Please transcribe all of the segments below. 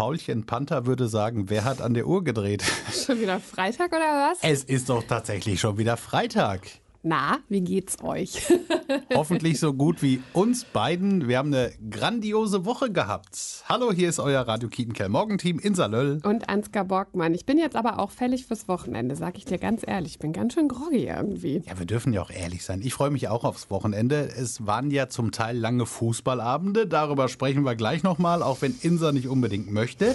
Paulchen Panther würde sagen, wer hat an der Uhr gedreht? Schon wieder Freitag oder was? Es ist doch tatsächlich schon wieder Freitag. Na, wie geht's euch? Hoffentlich so gut wie uns beiden. Wir haben eine grandiose Woche gehabt. Hallo, hier ist euer Radio Kietenkerl Morgenteam in Salöll. Und Ansgar Borgmann. Ich bin jetzt aber auch fällig fürs Wochenende, sag ich dir ganz ehrlich. Ich bin ganz schön groggy irgendwie. Ja, wir dürfen ja auch ehrlich sein. Ich freue mich auch aufs Wochenende. Es waren ja zum Teil lange Fußballabende. Darüber sprechen wir gleich nochmal, auch wenn Insa nicht unbedingt möchte.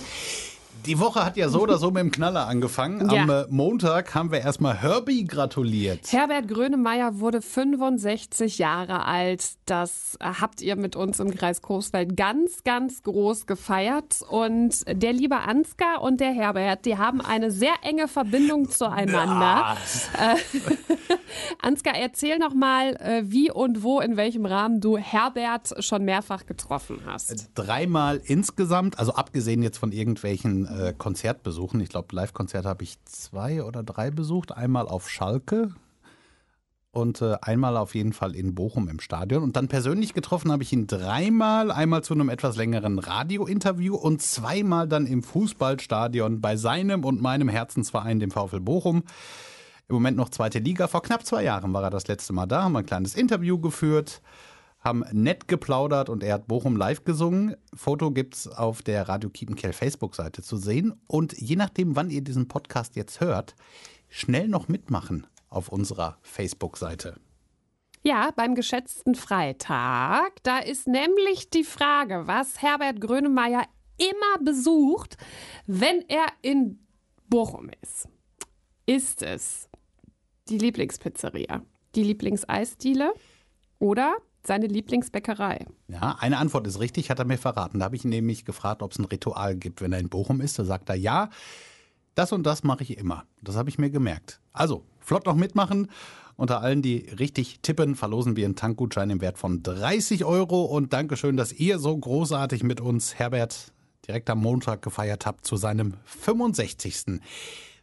Die Woche hat ja so oder so mit dem Knaller angefangen. Ja. Am äh, Montag haben wir erstmal Herbie gratuliert. Herbert Grönemeyer wurde 65 Jahre alt. Das habt ihr mit uns im Kreis Coesfeld ganz, ganz groß gefeiert. Und der liebe Ansgar und der Herbert, die haben eine sehr enge Verbindung zueinander. Äh, Ansgar, erzähl noch mal, äh, wie und wo, in welchem Rahmen du Herbert schon mehrfach getroffen hast. Dreimal insgesamt, also abgesehen jetzt von irgendwelchen äh, Konzertbesuchen. Ich glaube, Live-Konzerte habe ich zwei oder drei besucht. Einmal auf Schalke und äh, einmal auf jeden Fall in Bochum im Stadion. Und dann persönlich getroffen habe ich ihn dreimal. Einmal zu einem etwas längeren Radiointerview und zweimal dann im Fußballstadion bei seinem und meinem Herzensverein, dem VfL Bochum. Im Moment noch zweite Liga. Vor knapp zwei Jahren war er das letzte Mal da, haben ein kleines Interview geführt, haben nett geplaudert und er hat Bochum live gesungen. Foto gibt's auf der Radio Kiepenkerl Facebook-Seite zu sehen. Und je nachdem, wann ihr diesen Podcast jetzt hört, schnell noch mitmachen auf unserer Facebook-Seite. Ja, beim geschätzten Freitag. Da ist nämlich die Frage, was Herbert Grönemeyer immer besucht, wenn er in Bochum ist. Ist es die Lieblingspizzeria, die Lieblingseisdiele oder seine Lieblingsbäckerei? Ja, eine Antwort ist richtig, hat er mir verraten. Da habe ich ihn nämlich gefragt, ob es ein Ritual gibt, wenn er in Bochum ist. Da sagt er, ja, das und das mache ich immer. Das habe ich mir gemerkt. Also, flott noch mitmachen. Unter allen, die richtig tippen, verlosen wir einen Tankgutschein im Wert von 30 Euro. Und Dankeschön, dass ihr so großartig mit uns, Herbert, direkt am Montag gefeiert habt zu seinem 65.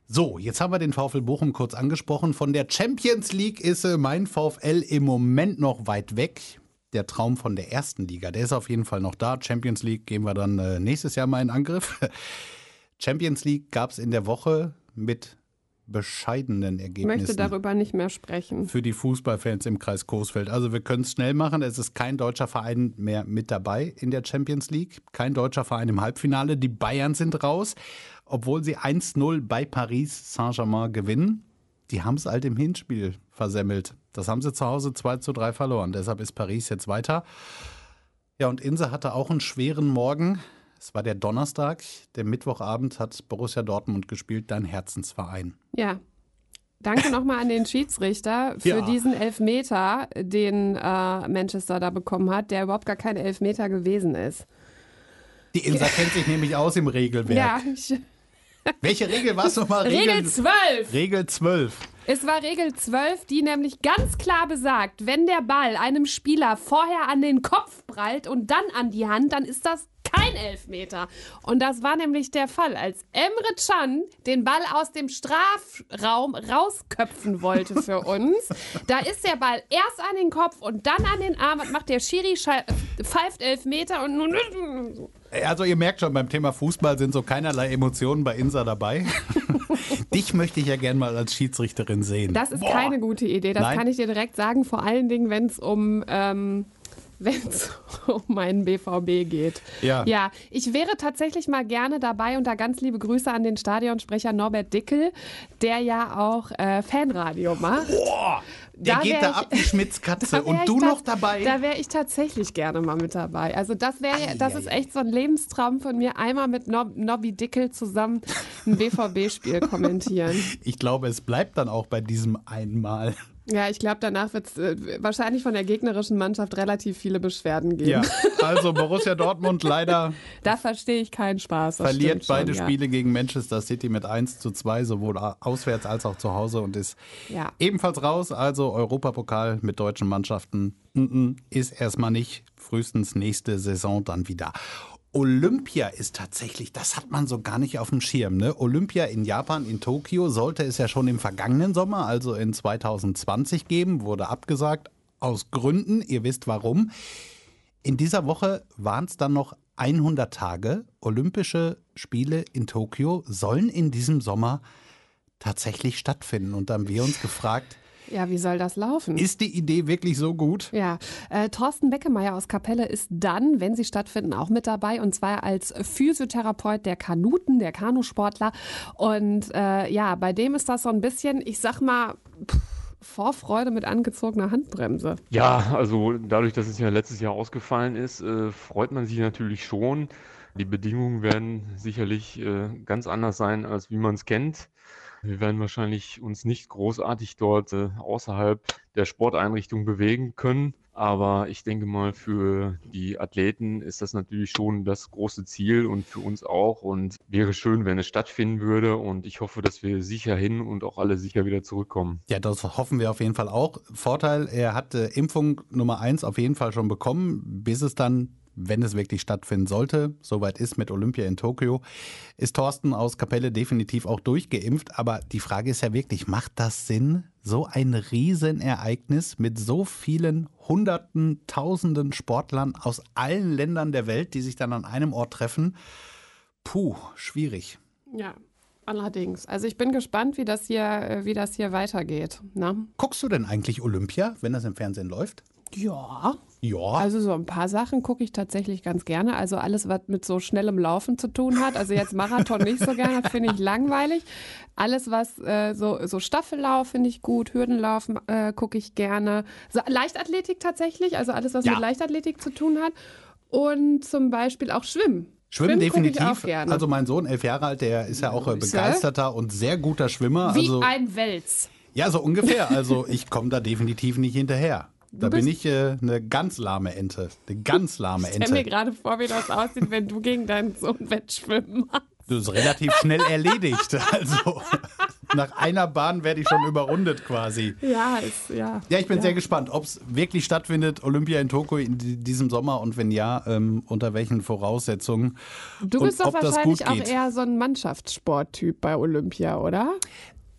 So, jetzt haben wir den VfL Bochum kurz angesprochen. Von der Champions League ist äh, mein VfL im Moment noch weit weg. Der Traum von der ersten Liga, der ist auf jeden Fall noch da. Champions League gehen wir dann äh, nächstes Jahr mal in Angriff. Champions League gab es in der Woche mit bescheidenen Ich Ergebnissen möchte darüber nicht mehr sprechen. für die Fußballfans im Kreis Coesfeld. Also wir können es schnell machen. Es ist kein deutscher Verein mehr mit dabei in der Champions League. Kein deutscher Verein im Halbfinale. Die Bayern sind raus, obwohl sie 1-0 bei Paris Saint-Germain gewinnen. Die haben es halt im Hinspiel versemmelt. Das haben sie zu Hause 2 zu 3 verloren. Deshalb ist Paris jetzt weiter. Ja, und Inse hatte auch einen schweren Morgen. Es war der Donnerstag. Der Mittwochabend hat Borussia Dortmund gespielt, dein Herzensverein. Ja. Danke nochmal an den Schiedsrichter für Ja. diesen Elfmeter, den äh, Manchester da bekommen hat, der überhaupt gar kein Elfmeter gewesen ist. Die Insa kennt sich nämlich aus im Regelwerk. Ja, Welche Regel war es nochmal? Regel 12. Regel 12. Es war Regel 12, die nämlich ganz klar besagt, wenn der Ball einem Spieler vorher an den Kopf prallt und dann an die Hand, dann ist das kein Elfmeter. Und das war nämlich der Fall, als Emre Can den Ball aus dem Strafraum rausköpfen wollte für uns. Da ist der Ball erst an den Kopf und dann an den Arm. Was macht der Schiri? Pfeift Elfmeter und nun. Also ihr merkt schon, beim Thema Fußball sind so keinerlei Emotionen bei Insa dabei. Dich möchte ich ja gern mal als Schiedsrichterin sehen. Das ist Boah. keine gute Idee, das Nein? kann ich dir direkt sagen. Vor allen Dingen, wenn es um, ähm, wenn's um meinen BVB geht. Ja. ja, ich wäre tatsächlich mal gerne dabei und da ganz liebe Grüße an den Stadionsprecher Norbert Dickel, der ja auch äh, Fanradio macht. Boah, der Da geht da ich- ab wie Schmitzkatze und du noch dabei. Da wäre ich tatsächlich gerne mal mit dabei. Also das wäre, das ist echt so ein Lebenstraum von mir, einmal mit Nob Nobby Dickel zusammen ein BVB-Spiel kommentieren. ich glaube, es bleibt dann auch bei diesem einmal. Ja, ich glaube, danach wird es äh, wahrscheinlich von der gegnerischen Mannschaft relativ viele Beschwerden geben. Ja, also Borussia Dortmund leider Da verstehe ich keinen Spaß. Verliert stimmt schon, beide ja. Spiele gegen Manchester City mit 1 zu 2, sowohl auswärts als auch zu Hause und ist Ja. ebenfalls raus. Also Europapokal mit deutschen Mannschaften mm, ist erstmal nicht. Frühestens nächste Saison dann wieder. Olympia ist tatsächlich, das hat man so gar nicht auf dem Schirm. Ne? Olympia in Japan, in Tokio, sollte es ja schon im vergangenen Sommer, also in 2020 geben, wurde abgesagt. Aus Gründen, ihr wisst warum. In dieser Woche waren es dann noch 100 Tage Olympische Spiele in Tokio sollen in diesem Sommer tatsächlich stattfinden. Und da haben wir uns gefragt, ja, wie soll das laufen? Ist die Idee wirklich so gut? Ja, äh, Thorsten Beckemeyer aus Kapelle ist dann, wenn sie stattfinden, auch mit dabei und zwar als Physiotherapeut der Kanuten, der Kanusportler. Und äh, ja, bei dem ist das so ein bisschen, ich sag mal, pff, Vorfreude mit angezogener Handbremse. Ja, also dadurch, dass es ja letztes Jahr ausgefallen ist, äh, freut man sich natürlich schon. Die Bedingungen werden sicherlich äh, ganz anders sein, als wie man es kennt. Wir werden wahrscheinlich uns nicht großartig dort äh, außerhalb der Sporteinrichtung bewegen können. Aber ich denke mal, für die Athleten ist das natürlich schon das große Ziel und für uns auch. Und wäre schön, wenn es stattfinden würde. Und ich hoffe, dass wir sicher hin und auch alle sicher wieder zurückkommen. Ja, das hoffen wir auf jeden Fall auch. Vorteil, er hat äh, Impfung Nummer eins auf jeden Fall schon bekommen, bis es dann wenn es wirklich stattfinden sollte, soweit ist mit Olympia in Tokio, ist Thorsten aus Kapelle definitiv auch durchgeimpft. Aber die Frage ist ja wirklich, macht das Sinn, so ein Riesenereignis mit so vielen Hunderten, Tausenden Sportlern aus allen Ländern der Welt, die sich dann an einem Ort treffen? Puh, schwierig. Ja, Allerdings. Also ich bin gespannt, wie das hier, äh, wie das hier weitergeht. Na? Ne? Guckst du denn eigentlich Olympia, wenn das im Fernsehen läuft? Ja. Ja. Also so ein paar Sachen gucke ich tatsächlich ganz gerne. Also alles, was mit so schnellem Laufen zu tun hat. Also jetzt Marathon nicht so gerne, finde ich langweilig. Alles, was äh, so, so Staffellauf finde ich gut, Hürdenlauf äh, gucke ich gerne. So, Leichtathletik tatsächlich, also alles, was ja. mit Leichtathletik zu tun hat. Und zum Beispiel auch Schwimmen. Schwimmen, Schwimmen definitiv. Also mein Sohn, elf Jahre alt, der ist ja auch äh, begeisterter und sehr guter Schwimmer. Wie also, ein Wels. Ja, so ungefähr. Also ich komme da definitiv nicht hinterher. Da bin ich äh, eine ganz lahme Ente. Eine ganz lahme Ente. Ich stelle mir gerade vor, wie das aussieht, wenn du gegen deinen Sohn wettschwimmen machst. Das ist relativ schnell erledigt. Also nach einer Bahn werde ich schon überrundet quasi. Ja, ist, ja. Ja, ich bin ja. sehr gespannt, ob es wirklich stattfindet, Olympia in Tokio in diesem Sommer und wenn ja, ähm, unter welchen Voraussetzungen. Du bist doch wahrscheinlich auch eher so ein Mannschaftssporttyp bei Olympia, oder?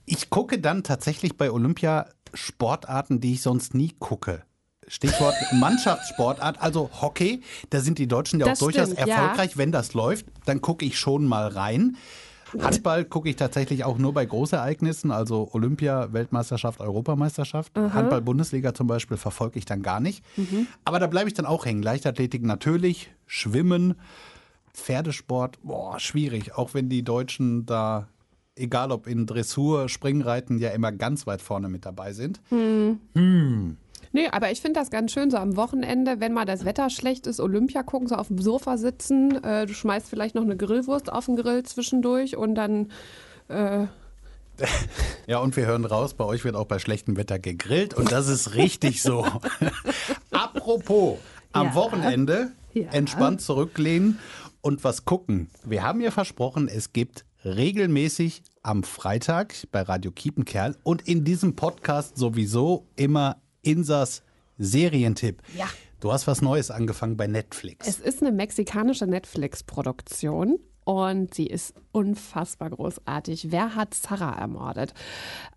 Ich gucke dann tatsächlich bei Olympia Sportarten, die ich sonst nie gucke. Stichwort Mannschaftssportart, also Hockey. Da sind die Deutschen ja auch stimmt, durchaus erfolgreich. Ja. Wenn das läuft, dann gucke ich schon mal rein. Handball gucke ich tatsächlich auch nur bei Großereignissen, also Olympia, Weltmeisterschaft, Europameisterschaft. Mhm. Handball-Bundesliga zum Beispiel verfolge ich dann gar nicht. Mhm. Aber da bleibe ich dann auch hängen. Leichtathletik natürlich, Schwimmen, Pferdesport, boah, schwierig. Auch wenn die Deutschen da egal ob in Dressur, Springreiten, ja immer ganz weit vorne mit dabei sind. Hm. Hm. Nee, aber ich finde das ganz schön, so am Wochenende, wenn mal das Wetter schlecht ist, Olympia gucken, so auf dem Sofa sitzen, äh, du schmeißt vielleicht noch eine Grillwurst auf den Grill zwischendurch und dann äh, ja, und wir hören raus, bei euch wird auch bei schlechtem Wetter gegrillt und das ist richtig so. Apropos, am ja. Wochenende ja. entspannt zurücklehnen und was gucken. Wir haben ja versprochen, es gibt regelmäßig am Freitag bei Radio Kiepenkerl und in diesem Podcast sowieso immer Insas Serientipp. Ja. Du hast was Neues angefangen bei Netflix. Es ist eine mexikanische Netflix-Produktion und sie ist unfassbar großartig. Wer hat Sarah ermordet?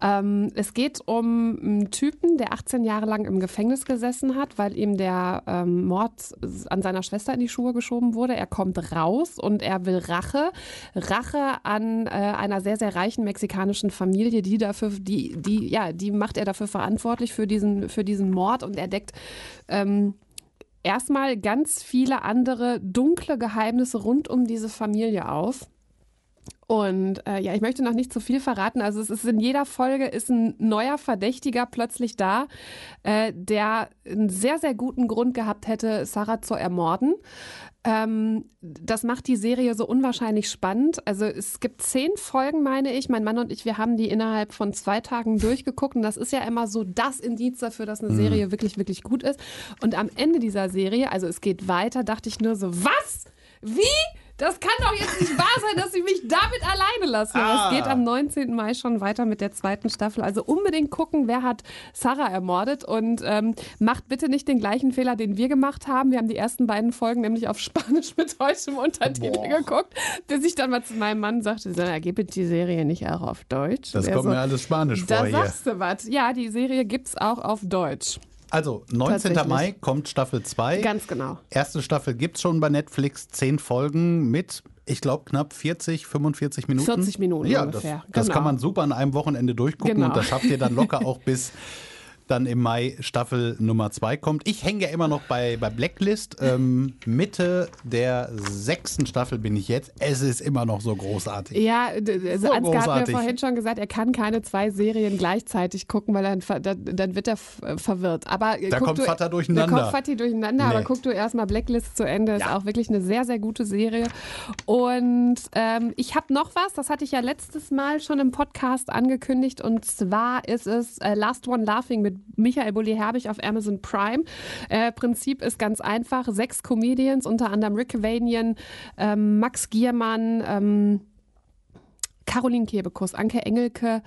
Ähm, es geht um einen Typen, der 18 Jahre lang im Gefängnis gesessen hat, weil ihm der ähm, Mord an seiner Schwester in die Schuhe geschoben wurde. Er kommt raus und er will Rache. Rache an äh, einer sehr, sehr reichen mexikanischen Familie, die dafür, die, die, ja, die macht er dafür verantwortlich für diesen, für diesen Mord und er deckt ähm, erstmal ganz viele andere dunkle Geheimnisse rund um diese Familie auf. Und äh, ja, ich möchte noch nicht zu viel verraten. Also es ist in jeder Folge ist ein neuer Verdächtiger plötzlich da, äh, der einen sehr, sehr guten Grund gehabt hätte, Sarah zu ermorden. Ähm, das macht die Serie so unwahrscheinlich spannend. Also es gibt zehn Folgen, meine ich. Mein Mann und ich, wir haben die innerhalb von zwei Tagen durchgeguckt. Und das ist ja immer so das Indiz dafür, dass eine mhm. Serie wirklich, wirklich gut ist. Und am Ende dieser Serie, also es geht weiter, dachte ich nur so, was? Wie? Das kann doch jetzt nicht wahr sein, dass sie mich damit alleine lassen. Ah. es geht am 19. Mai schon weiter mit der zweiten Staffel. Also unbedingt gucken, wer hat Sarah ermordet und ähm, macht bitte nicht den gleichen Fehler, den wir gemacht haben. Wir haben die ersten beiden Folgen nämlich auf Spanisch mit deutschem Untertitel Boah. geguckt, bis ich dann mal zu meinem Mann sagte, Sag, gibt die Serie nicht auch auf Deutsch? Das kommt so, mir alles Spanisch vor da hier. Da sagst du was. Ja, die Serie gibt es auch auf Deutsch. Also 19. Tatsächlich. Mai kommt Staffel 2. Ganz genau. Erste Staffel gibt es schon bei Netflix, zehn Folgen mit, ich glaube, knapp 40, 45 Minuten. 40 Minuten ja, ungefähr, Das, das genau. kann man super an einem Wochenende durchgucken Genau. und das schafft ihr dann locker auch bis dann im Mai Staffel Nummer 2 kommt. Ich hänge ja immer noch bei, bei Blacklist. Ähm, Mitte der sechsten Staffel bin ich jetzt. Es ist immer noch so großartig. Ja, also So Ansgar hat mir vorhin schon gesagt, er kann keine zwei Serien gleichzeitig gucken, weil dann, dann, dann wird er äh, verwirrt. Aber äh, Da kommt du, Vater durcheinander. Da kommt Vati durcheinander, Nee. aber guck du erstmal Blacklist zu Ende. Ist Ja. auch wirklich eine sehr, sehr gute Serie. Und ähm, ich habe noch was, das hatte ich ja letztes Mal schon im Podcast angekündigt. Und zwar ist es äh, Last One Laughing mit Michael Bulli-Herbig auf Amazon Prime. Äh, Prinzip ist ganz einfach. Sechs Comedians, unter anderem Rick Vanian, ähm, Max Giermann, ähm, Caroline Kebekus, Anke Engelke,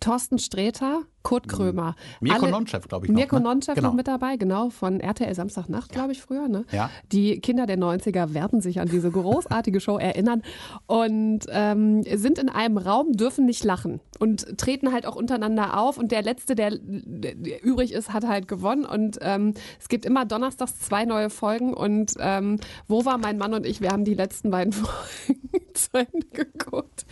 Thorsten Sträter, Kurt Krömer. Mirko Nonchef, glaube ich, noch. Mirko ne? Nonchef genau. noch mit dabei, genau, von RTL Samstagnacht, glaube ich, früher. Ne? Ja. Die Kinder der 90er werden sich an diese großartige Show erinnern und ähm, sind in einem Raum, dürfen nicht lachen und treten halt auch untereinander auf. Und der Letzte, der, der übrig ist, hat halt gewonnen. Und ähm, es gibt immer donnerstags zwei neue Folgen. Und ähm, wo war mein Mann und ich? Wir haben die letzten beiden Folgen zu Ende geguckt.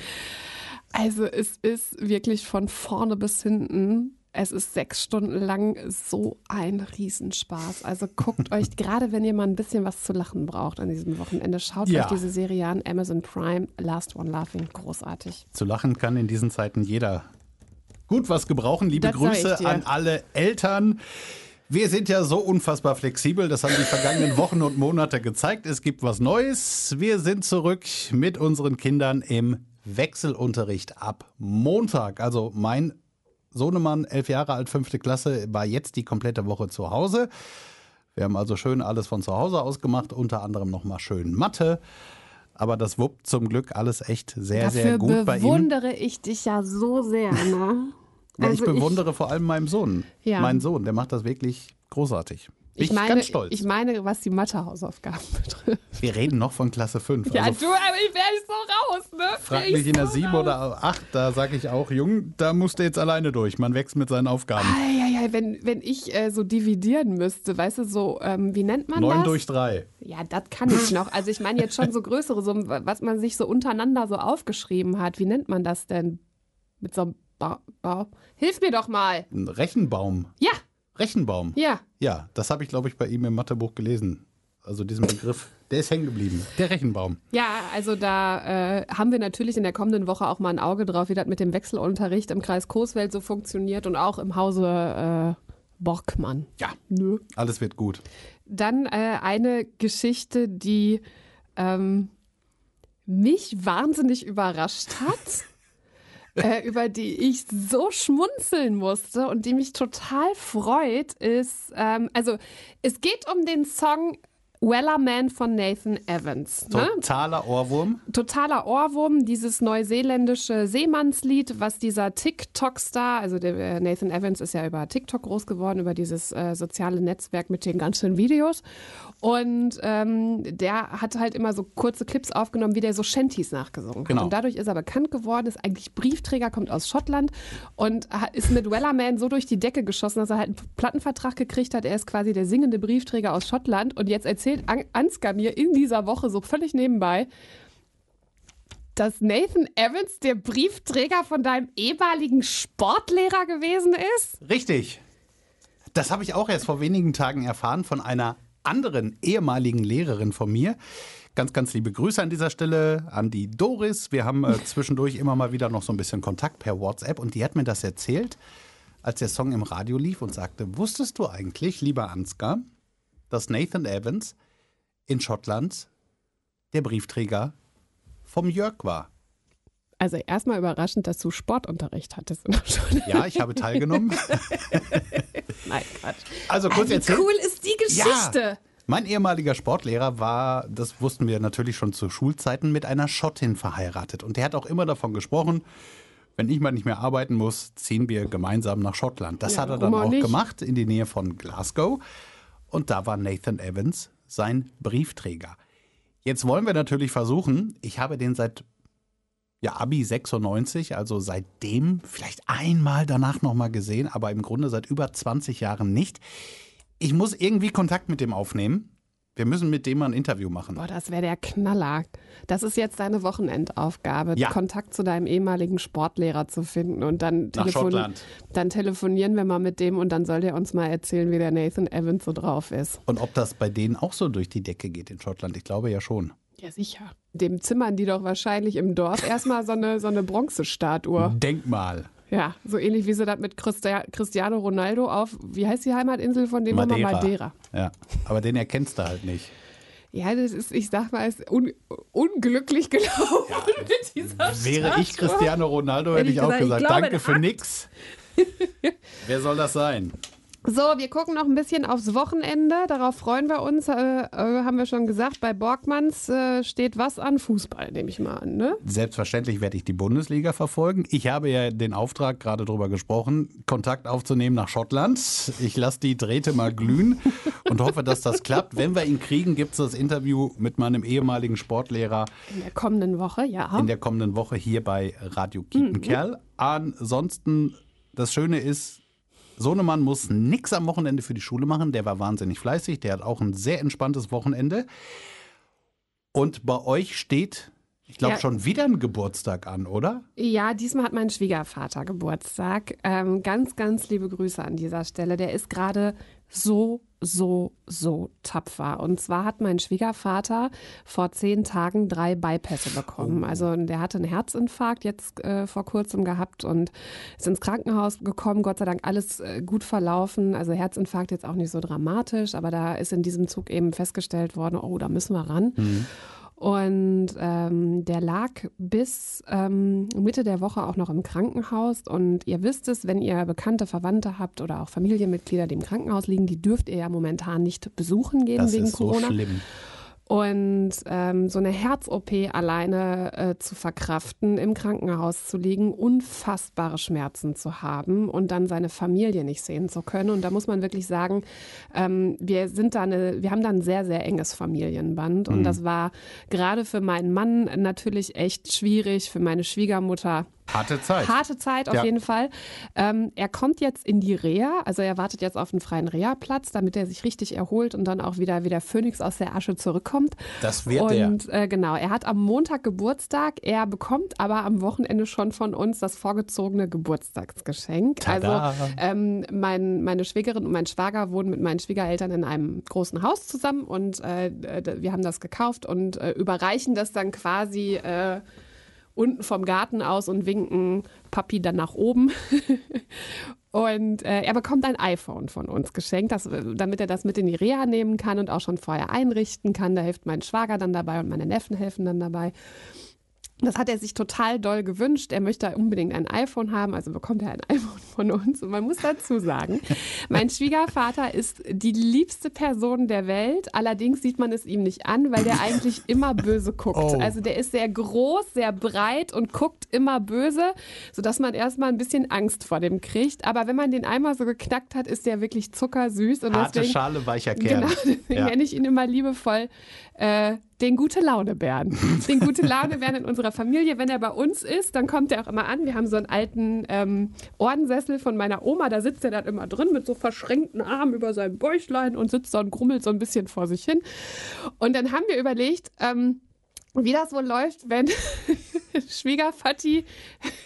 Also es ist wirklich von vorne bis hinten. Es ist sechs Stunden lang so ein Riesenspaß. Also guckt euch, gerade wenn ihr mal ein bisschen was zu lachen braucht an diesem Wochenende, schaut Ja. euch diese Serie an. Amazon Prime, Last One Laughing, großartig. Zu lachen kann in diesen Zeiten jeder gut was gebrauchen. Liebe Das Grüße an alle Eltern. Wir sind ja so unfassbar flexibel, das haben die vergangenen Wochen und Monate gezeigt. Es gibt was Neues. Wir sind zurück mit unseren Kindern im Wechselunterricht ab Montag. Also mein Sohnemann, elf Jahre alt, fünfte Klasse, war jetzt die komplette Woche zu Hause. Wir haben also schön alles von zu Hause aus gemacht, unter anderem nochmal schön Mathe. Aber das wuppt zum Glück alles echt sehr, sehr Dafür gut bei ihm. bewundere ich dich ja so sehr, ne? Also ich bewundere vor allem meinen Sohn. Ja. Meinen Sohn, der macht das wirklich großartig. Bin Ich, ich meine, ganz stolz. ich meine, was die Mathe-Hausaufgaben betrifft. Wir reden noch von Klasse 5. Ja, also du, aber ich wäre so raus, ne? frag mich in der so 7 raus. oder 8, da sage ich auch, Jung, da musst du jetzt alleine durch. Man wächst mit seinen Aufgaben. Eieiei, wenn, wenn ich äh, so dividieren müsste, weißt du, so, ähm, wie nennt man 9 das? durch 3. Ja, das kann ich noch. Also ich meine jetzt schon so größere Summen, was man sich so untereinander so aufgeschrieben hat. Wie nennt man das denn? Mit so einem Bau. Bau. Hilf mir doch mal. Ein Rechenbaum. Ja, Rechenbaum. ja. Ja, das habe ich, glaube ich, bei ihm im Mathebuch gelesen. Also diesen Begriff, der ist hängen geblieben. Der Rechenbaum. Ja, also da äh, haben wir natürlich in der kommenden Woche auch mal ein Auge drauf, wie das mit dem Wechselunterricht im Kreis Coesfeld so funktioniert und auch im Hause äh, Borgmann. Ja, Nö. alles wird gut. Dann äh, eine Geschichte, die ähm, mich wahnsinnig überrascht hat, äh, über die ich so schmunzeln musste und die mich total freut, ist, ähm, also es geht um den Song Weller Man von Nathan Evans. Ne? Totaler Ohrwurm. totaler Ohrwurm, dieses neuseeländische Seemannslied, was dieser TikTok-Star, also der äh, Nathan Evans ist ja über TikTok groß geworden, über dieses äh, soziale Netzwerk mit den ganzen Videos. Und ähm, der hat halt immer so kurze Clips aufgenommen, wie der so Shanties nachgesungen Genau. hat. Und dadurch ist er bekannt geworden, ist eigentlich Briefträger, kommt aus Schottland und ist mit Wellerman so durch die Decke geschossen, dass er halt einen Plattenvertrag gekriegt hat. Er ist quasi der singende Briefträger aus Schottland. Und jetzt erzählt An Ansgar mir in dieser Woche so völlig nebenbei, dass Nathan Evans der Briefträger von deinem ehemaligen Sportlehrer gewesen ist? Richtig. Das habe ich auch erst vor wenigen Tagen erfahren von einer anderen ehemaligen Lehrerin von mir. Ganz, ganz liebe Grüße an dieser Stelle an die Doris. Wir haben äh, zwischendurch immer mal wieder noch so ein bisschen Kontakt per WhatsApp und die hat mir das erzählt, als der Song im Radio lief und sagte, wusstest du eigentlich, lieber Ansgar, dass Nathan Evans in Schottland der Briefträger vom Jörg war? Also erstmal überraschend, dass du Sportunterricht hattest. Ja, ich habe teilgenommen. Nein, Quatsch. Also kurz Wie erzählt. cool ist die Geschichte? Ja. Mein ehemaliger Sportlehrer war, das wussten wir natürlich schon zu Schulzeiten, mit einer Schottin verheiratet. Und der hat auch immer davon gesprochen, wenn ich mal nicht mehr arbeiten muss, ziehen wir gemeinsam nach Schottland. Das Ja, hat er dann auch nicht? gemacht, in die Nähe von Glasgow. Und da war Nathan Evans sein Briefträger. Jetzt wollen wir natürlich versuchen, ich habe den seit ja, Abi 96, also seitdem vielleicht einmal danach nochmal gesehen, aber im Grunde seit über 20 Jahren nicht. Ich muss irgendwie Kontakt mit dem aufnehmen. Wir müssen mit dem mal ein Interview machen. Boah, das wäre der Knaller. Das ist jetzt deine Wochenendaufgabe, Ja. Kontakt zu deinem ehemaligen Sportlehrer zu finden und dann, Schottland. dann telefonieren wir mal mit dem und dann soll der uns mal erzählen, wie der Nathan Evans so drauf ist. Und ob das bei denen auch so durch die Decke geht in Schottland? Ich glaube ja schon. Ja, sicher. Dem zimmern die doch wahrscheinlich im Dorf erstmal so eine, so eine Bronzestatue. Denkmal. Ja, so ähnlich wie sie das mit Christia Cristiano Ronaldo auf, wie heißt die Heimatinsel von dem Madeira. Madeira. Madeira. Ja, aber den erkennst du halt nicht. Ja, das ist, ich sag mal, ist un unglücklich gelaufen mit dieser Wäre ich Statue. Cristiano Ronaldo, Hätte ich ich auch gesagt, ich glaube, danke für Akt. nix. Wer soll das sein? So, wir gucken noch ein bisschen aufs Wochenende. Darauf freuen wir uns. Äh, äh, haben wir schon gesagt, bei Borgmanns äh, steht was an? Fußball, nehme ich mal an, ne? Selbstverständlich werde ich die Bundesliga verfolgen. Ich habe ja den Auftrag, gerade drüber gesprochen, Kontakt aufzunehmen nach Schottland. Ich lasse die Drähte mal glühen und hoffe, dass das klappt. Wenn wir ihn kriegen, gibt es das Interview mit meinem ehemaligen Sportlehrer In der kommenden Woche, ja. in der kommenden Woche hier bei Radio Kiepenkerl. Ansonsten, das Schöne ist, Sohnemann muss nichts am Wochenende für die Schule machen. Der war wahnsinnig fleißig. Der hat auch ein sehr entspanntes Wochenende. Und bei euch steht, ich glaube, Ja. schon wieder ein Geburtstag an, oder? Ja, diesmal hat mein Schwiegervater Geburtstag. Ähm, ganz, ganz liebe Grüße an dieser Stelle. Der ist gerade so, so, so tapfer. Und zwar hat mein Schwiegervater vor zehn Tagen drei Bypässe bekommen. Also der hatte einen Herzinfarkt jetzt äh, vor kurzem gehabt und ist ins Krankenhaus gekommen. Gott sei Dank alles äh, gut verlaufen. Also Herzinfarkt jetzt auch nicht so dramatisch, aber da ist in diesem Zug eben festgestellt worden, oh, da müssen wir ran. Und ähm, der lag bis ähm, Mitte der Woche auch noch im Krankenhaus. Und ihr wisst es, wenn ihr bekannte Verwandte habt oder auch Familienmitglieder, die im Krankenhaus liegen, die dürft ihr ja momentan nicht besuchen gehen Das wegen ist so Corona. schlimm. Und ähm, so eine Herz-OP alleine äh, zu verkraften, im Krankenhaus zu liegen, unfassbare Schmerzen zu haben und dann seine Familie nicht sehen zu können. Und da muss man wirklich sagen, ähm, wir sind da eine, wir haben da ein sehr, sehr enges Familienband. Und das war gerade für meinen Mann natürlich echt schwierig, für meine Schwiegermutter Harte Zeit. Harte Zeit auf Ja. jeden Fall. Ähm, er kommt jetzt in die Reha, also er wartet jetzt auf einen freien Reha-Platz, damit er sich richtig erholt und dann auch wieder wie der Phönix aus der Asche zurückkommt. Das wird er. und äh, genau, er hat am Montag Geburtstag, er bekommt aber am Wochenende schon von uns das vorgezogene Geburtstagsgeschenk. Tada. Also ähm, mein, meine Schwägerin und mein Schwager wohnen mit meinen Schwiegereltern in einem großen Haus zusammen und äh, wir haben das gekauft und äh, überreichen das dann quasi äh, unten vom Garten aus und winken Papi dann nach oben. Und äh, er bekommt ein iPhone von uns geschenkt, das, damit er das mit in die Reha nehmen kann und auch schon vorher einrichten kann. Da hilft mein Schwager dann dabei und meine Neffen helfen dann dabei. Das hat er sich total doll gewünscht. Er möchte unbedingt ein iPhone haben, also bekommt er ein iPhone von uns. Und man muss dazu sagen, mein Schwiegervater ist die liebste Person der Welt. Allerdings sieht man es ihm nicht an, weil der eigentlich immer böse guckt. Oh. Also der ist sehr groß, sehr breit und guckt immer böse, sodass man erstmal ein bisschen Angst vor dem kriegt. Aber wenn man den einmal so geknackt hat, ist der wirklich zuckersüß. Und Harte deswegen, Schale, weicher Kern. Genau, deswegen Ja. nenne ich ihn immer liebevoll äh, den gute Laune Bären. Den gute Laune Bären in unserer Familie. Wenn er bei uns ist, dann kommt er auch immer an. Wir haben so einen alten ähm, Ordensessel von meiner Oma. Da sitzt er dann immer drin mit so verschränkten Armen über seinem Bäuchlein und sitzt da und grummelt so ein bisschen vor sich hin. Und dann haben wir überlegt, ähm, wie das wohl läuft, wenn Schwiegervati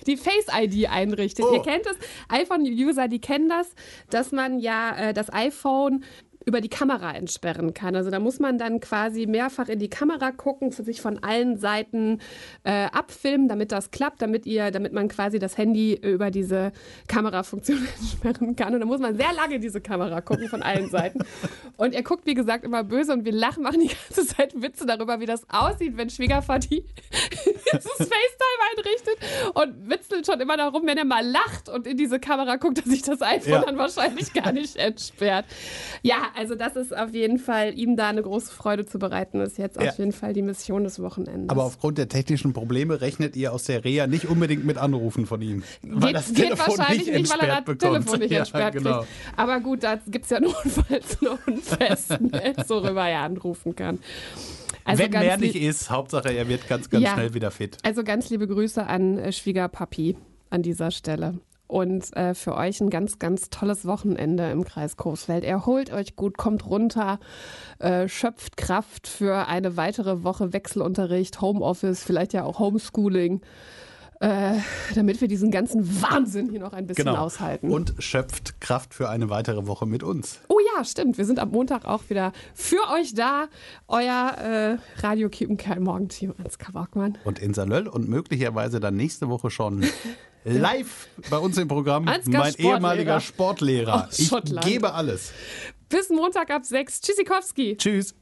die Face-ID einrichtet. Oh. Ihr kennt es, iPhone-User, die kennen das, dass man ja äh, das iPhone über die Kamera entsperren kann. Also da muss man dann quasi mehrfach in die Kamera gucken, für sich von allen Seiten äh, abfilmen, damit das klappt, damit ihr, damit man quasi das Handy über diese Kamerafunktion entsperren kann. Und da muss man sehr lange diese Kamera gucken von allen Seiten. Und er guckt, wie gesagt, immer böse und wir lachen, machen die ganze Zeit Witze darüber, wie das aussieht, wenn Schwiegervati dieses FaceTime einrichtet und witzelt schon immer darum, wenn er mal lacht und in diese Kamera guckt, dass sich das iPhone Ja. dann wahrscheinlich gar nicht entsperrt. Ja, also das ist auf jeden Fall, ihm da eine große Freude zu bereiten, ist jetzt Ja. auf jeden Fall die Mission des Wochenendes. Aber aufgrund der technischen Probleme rechnet ihr aus der Reha nicht unbedingt mit Anrufen von ihm. Weil geht, das geht wahrscheinlich nicht, weil er das bekommt. Telefon nicht Ja, entsperrt genau. kriegt. Aber gut, da gibt es ja notfalls noch ein Festnetz, worüber er anrufen kann. Also Wenn mehr nicht ist, Hauptsache er wird ganz, ganz Ja. schnell wieder fit. Also ganz liebe Grüße an äh, Schwiegerpapi an dieser Stelle. und äh, für euch ein ganz, ganz tolles Wochenende im Kreis Coesfeld. Erholt euch gut, kommt runter, äh, schöpft Kraft für eine weitere Woche Wechselunterricht, Homeoffice, vielleicht ja auch Homeschooling. Äh, damit wir diesen ganzen Wahnsinn hier noch ein bisschen Genau. aushalten. Und schöpft Kraft für eine weitere Woche mit uns. oh ja, stimmt. Wir sind am Montag auch wieder für euch da. Euer äh, Radio Kiepenkerl Morgenteam Ansgar Borgmann. Und in Salöll und möglicherweise dann nächste Woche schon live bei uns im Programm Ansgar mein Sportlehrer. ehemaliger Sportlehrer. Aus Ich Schottland. gebe alles. Bis Montag ab 6. Tschüssikowski. Tschüss.